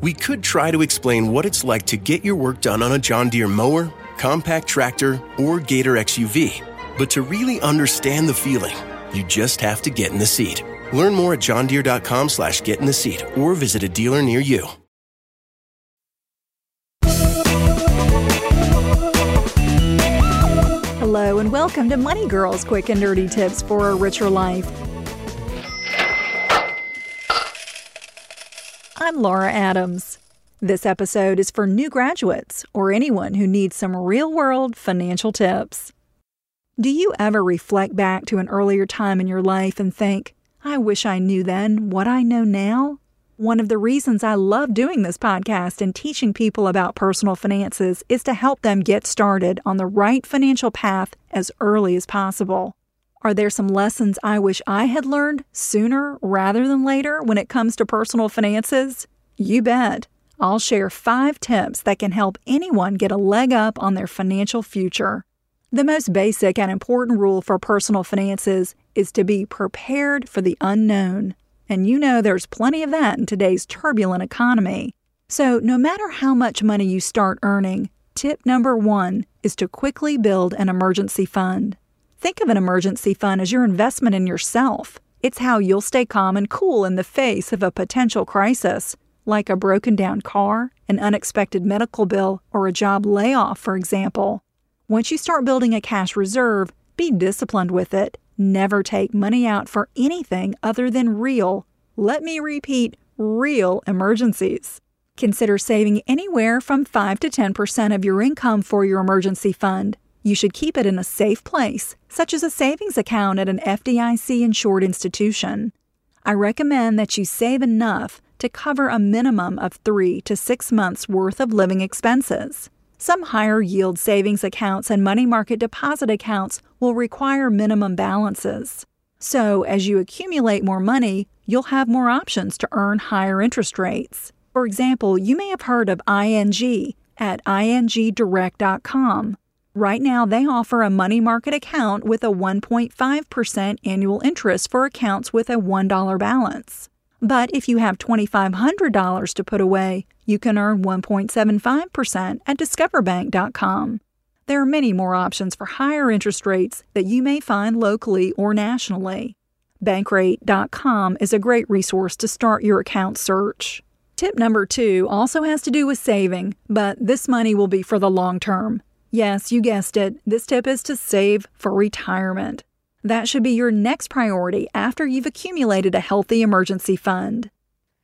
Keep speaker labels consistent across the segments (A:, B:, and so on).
A: We could try to explain what it's like to get your work done on a John Deere mower, compact tractor, or Gator XUV. But to really understand the feeling, you just have to get in the seat. Learn more at johndeere.com slash get in the seat or visit a dealer near you.
B: Hello and welcome to Money Girls Quick and Dirty Tips for a Richer Life. I'm Laura Adams. This episode is for new graduates or anyone who needs some real world financial tips. Do you ever reflect back to an earlier time in your life and think, I wish I knew then what I know now? One of the reasons I love doing this podcast and teaching people about personal finances is to help them get started on the right financial path as early as possible. Are there some lessons I wish I had learned sooner rather than later when it comes to personal finances? You bet. I'll share five tips that can help anyone get a leg up on their financial future. The most basic and important rule for personal finances is to be prepared for the unknown. And you know there's plenty of that in today's turbulent economy. So, no matter how much money you start earning, tip number one is to quickly build an emergency fund. Think of an emergency fund as your investment in yourself. It's how you'll stay calm and cool in the face of a potential crisis, like a broken down car, an unexpected medical bill, or a job layoff, for example. Once you start building a cash reserve, be disciplined with it. Never take money out for anything other than real, let me repeat, real emergencies. Consider saving anywhere from 5 to 10% of your income for your emergency fund. You should keep it in a safe place, such as a savings account at an FDIC insured institution. I recommend that you save enough to cover a minimum of three to six months' worth of living expenses. Some higher yield savings accounts and money market deposit accounts will require minimum balances. So, as you accumulate more money, you'll have more options to earn higher interest rates. For example, you may have heard of ING at ingdirect.com. Right now, they offer a money market account with a 1.5% annual interest for accounts with a $1 balance. But if you have $2,500 to put away, you can earn 1.75% at discoverbank.com. There are many more options for higher interest rates that you may find locally or nationally. Bankrate.com is a great resource to start your account search. Tip number two also has to do with saving, but this money will be for the long term. Yes, you guessed it. This tip is to save for retirement. That should be your next priority after you've accumulated a healthy emergency fund.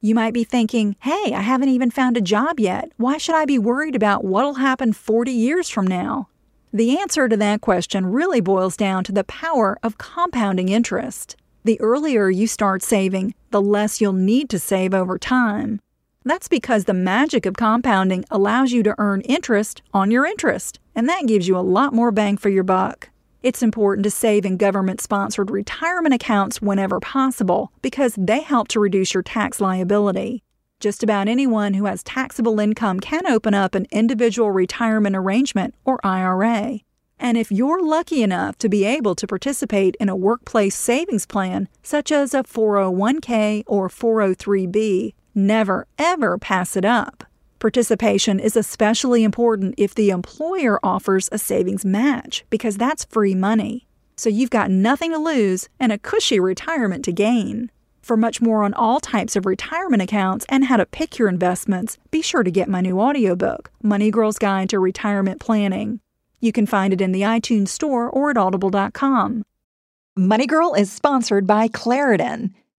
B: You might be thinking, hey, I haven't even found a job yet. Why should I be worried about what'll happen 40 years from now? The answer to that question really boils down to the power of compounding interest. The earlier you start saving, the less you'll need to save over time. That's because the magic of compounding allows you to earn interest on your interest, and that gives you a lot more bang for your buck. It's important to save in government sponsored retirement accounts whenever possible because they help to reduce your tax liability. Just about anyone who has taxable income can open up an individual retirement arrangement or IRA. And if you're lucky enough to be able to participate in a workplace savings plan, such as a 401k or 403b, Never, ever pass it up. Participation is especially important if the employer offers a savings match because that's free money. So you've got nothing to lose and a cushy retirement to gain. For much more on all types of retirement accounts and how to pick your investments, be sure to get my new audiobook, Money Girl's Guide to Retirement Planning. You can find it in the iTunes Store or at audible.com. Money Girl is sponsored by Claritin.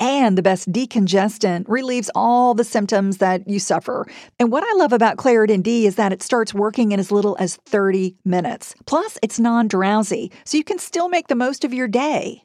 B: and the best decongestant relieves all the symptoms that you suffer. And what I love about Claritin D is that it starts working in as little as 30 minutes. Plus, it's non drowsy, so you can still make the most of your day.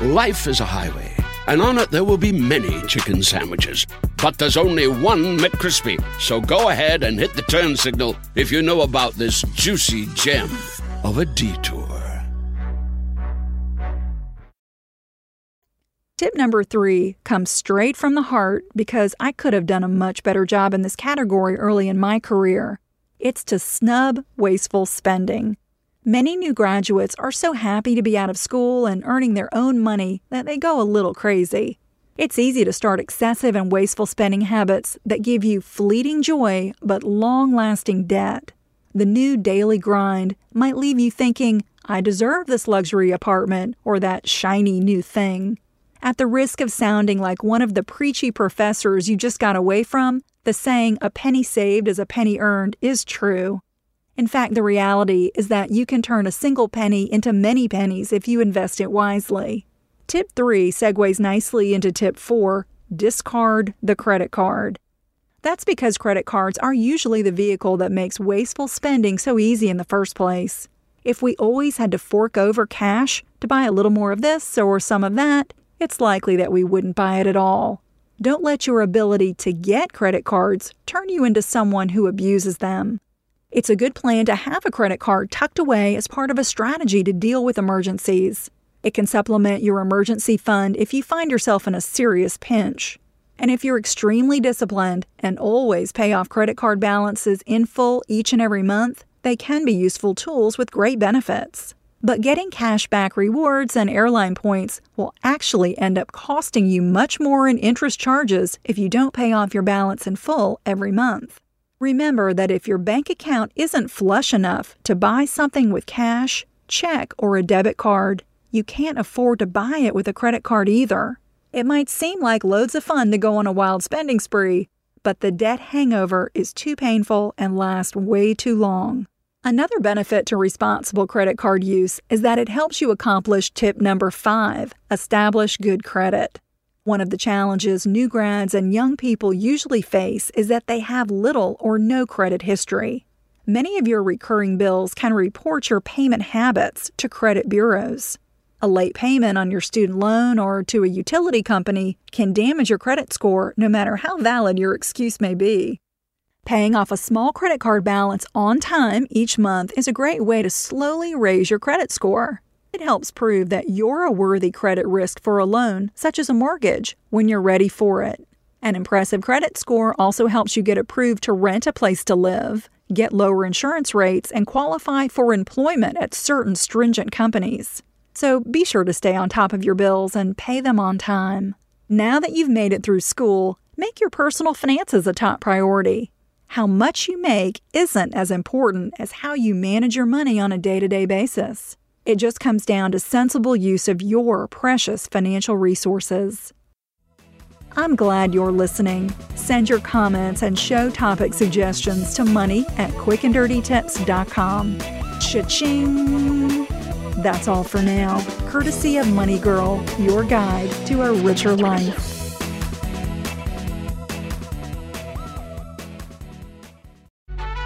C: Life is a highway, and on it there will be many chicken sandwiches. But there's only one McCrispy. So go ahead and hit the turn signal if you know about this juicy gem of a detour.
B: Tip number three comes straight from the heart because I could have done a much better job in this category early in my career. It's to snub wasteful spending. Many new graduates are so happy to be out of school and earning their own money that they go a little crazy. It's easy to start excessive and wasteful spending habits that give you fleeting joy but long lasting debt. The new daily grind might leave you thinking, I deserve this luxury apartment or that shiny new thing. At the risk of sounding like one of the preachy professors you just got away from, the saying, a penny saved is a penny earned, is true. In fact, the reality is that you can turn a single penny into many pennies if you invest it wisely. Tip 3 segues nicely into tip 4 discard the credit card. That's because credit cards are usually the vehicle that makes wasteful spending so easy in the first place. If we always had to fork over cash to buy a little more of this or some of that, it's likely that we wouldn't buy it at all. Don't let your ability to get credit cards turn you into someone who abuses them. It's a good plan to have a credit card tucked away as part of a strategy to deal with emergencies. It can supplement your emergency fund if you find yourself in a serious pinch. And if you're extremely disciplined and always pay off credit card balances in full each and every month, they can be useful tools with great benefits. But getting cashback rewards and airline points will actually end up costing you much more in interest charges if you don't pay off your balance in full every month. Remember that if your bank account isn't flush enough to buy something with cash, check, or a debit card, you can't afford to buy it with a credit card either. It might seem like loads of fun to go on a wild spending spree, but the debt hangover is too painful and lasts way too long. Another benefit to responsible credit card use is that it helps you accomplish tip number five establish good credit. One of the challenges new grads and young people usually face is that they have little or no credit history. Many of your recurring bills can report your payment habits to credit bureaus. A late payment on your student loan or to a utility company can damage your credit score no matter how valid your excuse may be. Paying off a small credit card balance on time each month is a great way to slowly raise your credit score. It helps prove that you're a worthy credit risk for a loan, such as a mortgage, when you're ready for it. An impressive credit score also helps you get approved to rent a place to live, get lower insurance rates, and qualify for employment at certain stringent companies. So be sure to stay on top of your bills and pay them on time. Now that you've made it through school, make your personal finances a top priority. How much you make isn't as important as how you manage your money on a day to day basis. It just comes down to sensible use of your precious financial resources. I'm glad you're listening. Send your comments and show topic suggestions to money at quickanddirtytips.com. Cha-ching! That's all for now, courtesy of Money Girl, your guide to a richer life.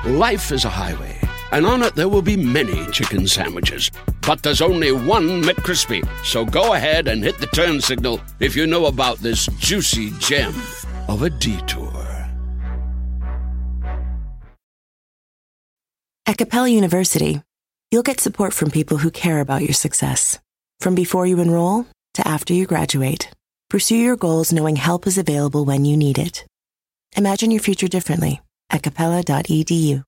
C: Life is a highway, and on it there will be many chicken sandwiches. But there's only one McCrispy. So go ahead and hit the turn signal if you know about this juicy gem of a detour.
D: At Capella University, you'll get support from people who care about your success. From before you enroll to after you graduate, pursue your goals knowing help is available when you need it. Imagine your future differently at capella.edu.